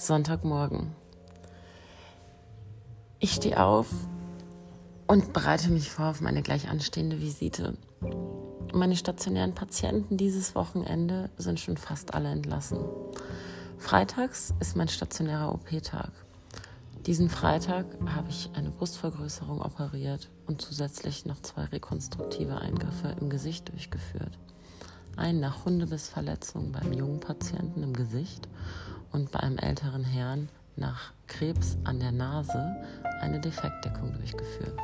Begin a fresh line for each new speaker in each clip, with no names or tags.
Sonntagmorgen. Ich stehe auf und bereite mich vor auf meine gleich anstehende Visite. Meine stationären Patienten dieses Wochenende sind schon fast alle entlassen. Freitags ist mein stationärer OP-Tag. Diesen Freitag habe ich eine Brustvergrößerung operiert und zusätzlich noch zwei rekonstruktive Eingriffe im Gesicht durchgeführt. Einen nach Hundebissverletzung beim jungen Patienten im Gesicht und bei einem älteren Herrn nach Krebs an der Nase eine Defektdeckung durchgeführt.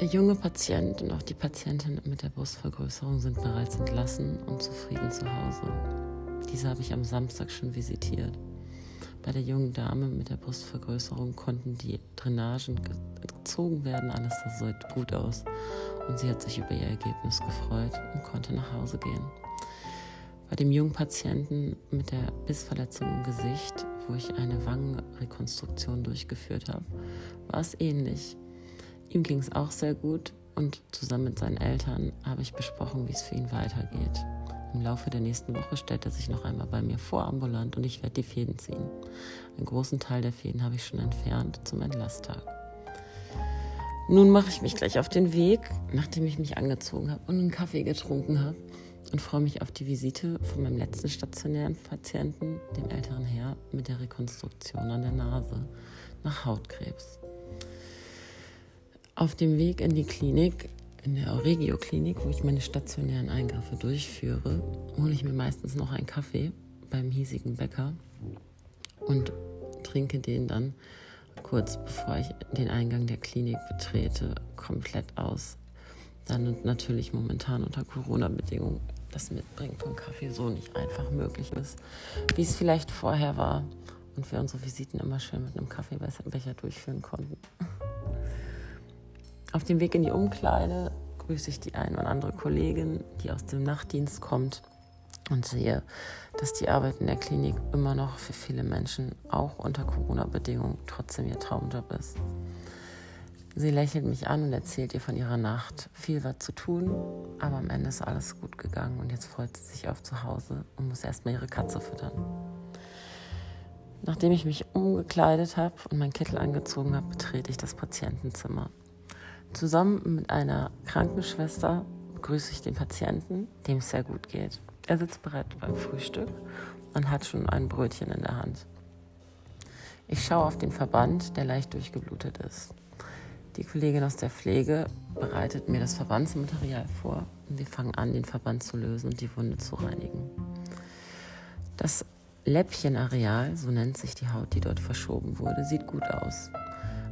Der junge Patient und auch die Patientin mit der Brustvergrößerung sind bereits entlassen und zufrieden zu Hause. Diese habe ich am Samstag schon visitiert. Bei der jungen Dame mit der Brustvergrößerung konnten die Drainagen gezogen werden, alles sah so gut aus und sie hat sich über ihr Ergebnis gefreut und konnte nach Hause gehen. Dem jungen Patienten mit der Bissverletzung im Gesicht, wo ich eine Wangenrekonstruktion durchgeführt habe, war es ähnlich. Ihm ging es auch sehr gut und zusammen mit seinen Eltern habe ich besprochen, wie es für ihn weitergeht. Im Laufe der nächsten Woche stellt er sich noch einmal bei mir vor ambulant und ich werde die Fäden ziehen. Einen großen Teil der Fäden habe ich schon entfernt zum Entlasttag. Nun mache ich mich gleich auf den Weg, nachdem ich mich angezogen habe und einen Kaffee getrunken habe und freue mich auf die Visite von meinem letzten stationären Patienten, dem älteren Herr mit der Rekonstruktion an der Nase nach Hautkrebs. Auf dem Weg in die Klinik, in der Auregio-Klinik, wo ich meine stationären Eingriffe durchführe, hole ich mir meistens noch einen Kaffee beim hiesigen Bäcker und trinke den dann kurz bevor ich den Eingang der Klinik betrete, komplett aus. Dann natürlich momentan unter Corona-Bedingungen das Mitbringen von Kaffee so nicht einfach möglich ist, wie es vielleicht vorher war und wir unsere Visiten immer schön mit einem Kaffeebecher durchführen konnten. Auf dem Weg in die Umkleide grüße ich die eine oder andere Kollegin, die aus dem Nachtdienst kommt und sehe, dass die Arbeit in der Klinik immer noch für viele Menschen, auch unter Corona-Bedingungen, trotzdem ihr Traumjob ist. Sie lächelt mich an und erzählt ihr von ihrer Nacht. Viel war zu tun, aber am Ende ist alles gut gegangen und jetzt freut sie sich auf zu Hause und muss erstmal ihre Katze füttern. Nachdem ich mich umgekleidet habe und meinen Kittel angezogen habe, betrete ich das Patientenzimmer. Zusammen mit einer Krankenschwester begrüße ich den Patienten, dem es sehr gut geht. Er sitzt bereit beim Frühstück und hat schon ein Brötchen in der Hand. Ich schaue auf den Verband, der leicht durchgeblutet ist. Die Kollegin aus der Pflege bereitet mir das Verbandsmaterial vor und wir fangen an, den Verband zu lösen und die Wunde zu reinigen. Das Läppchenareal, so nennt sich die Haut, die dort verschoben wurde, sieht gut aus.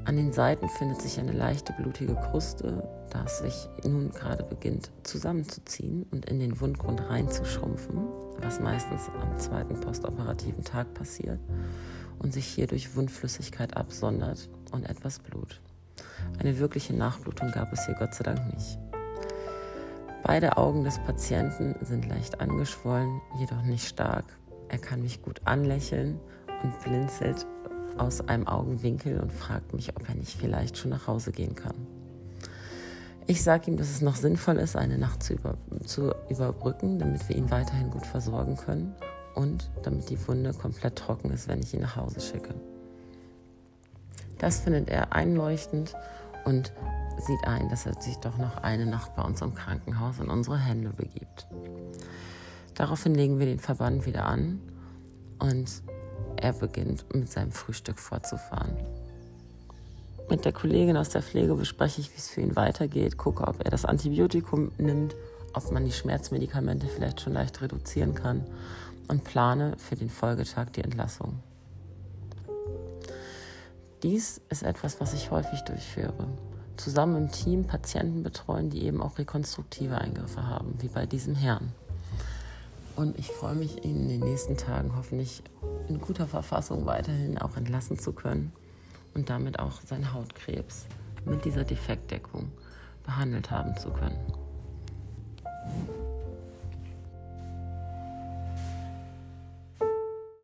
An den Seiten findet sich eine leichte blutige Kruste, da es sich nun gerade beginnt zusammenzuziehen und in den Wundgrund reinzuschrumpfen, was meistens am zweiten postoperativen Tag passiert und sich hier durch Wundflüssigkeit absondert und etwas Blut. Eine wirkliche Nachblutung gab es hier Gott sei Dank nicht. Beide Augen des Patienten sind leicht angeschwollen, jedoch nicht stark. Er kann mich gut anlächeln und blinzelt aus einem Augenwinkel und fragt mich, ob er nicht vielleicht schon nach Hause gehen kann. Ich sage ihm, dass es noch sinnvoll ist, eine Nacht zu, über, zu überbrücken, damit wir ihn weiterhin gut versorgen können und damit die Wunde komplett trocken ist, wenn ich ihn nach Hause schicke. Das findet er einleuchtend und sieht ein, dass er sich doch noch eine Nacht bei uns im Krankenhaus in unsere Hände begibt. Daraufhin legen wir den Verband wieder an und er beginnt mit seinem Frühstück fortzufahren. Mit der Kollegin aus der Pflege bespreche ich, wie es für ihn weitergeht, gucke, ob er das Antibiotikum nimmt, ob man die Schmerzmedikamente vielleicht schon leicht reduzieren kann und plane für den Folgetag die Entlassung. Dies ist etwas, was ich häufig durchführe. Zusammen im Team Patienten betreuen, die eben auch rekonstruktive Eingriffe haben, wie bei diesem Herrn. Und ich freue mich, ihn in den nächsten Tagen hoffentlich in guter Verfassung weiterhin auch entlassen zu können und damit auch seinen Hautkrebs mit dieser Defektdeckung behandelt haben zu können.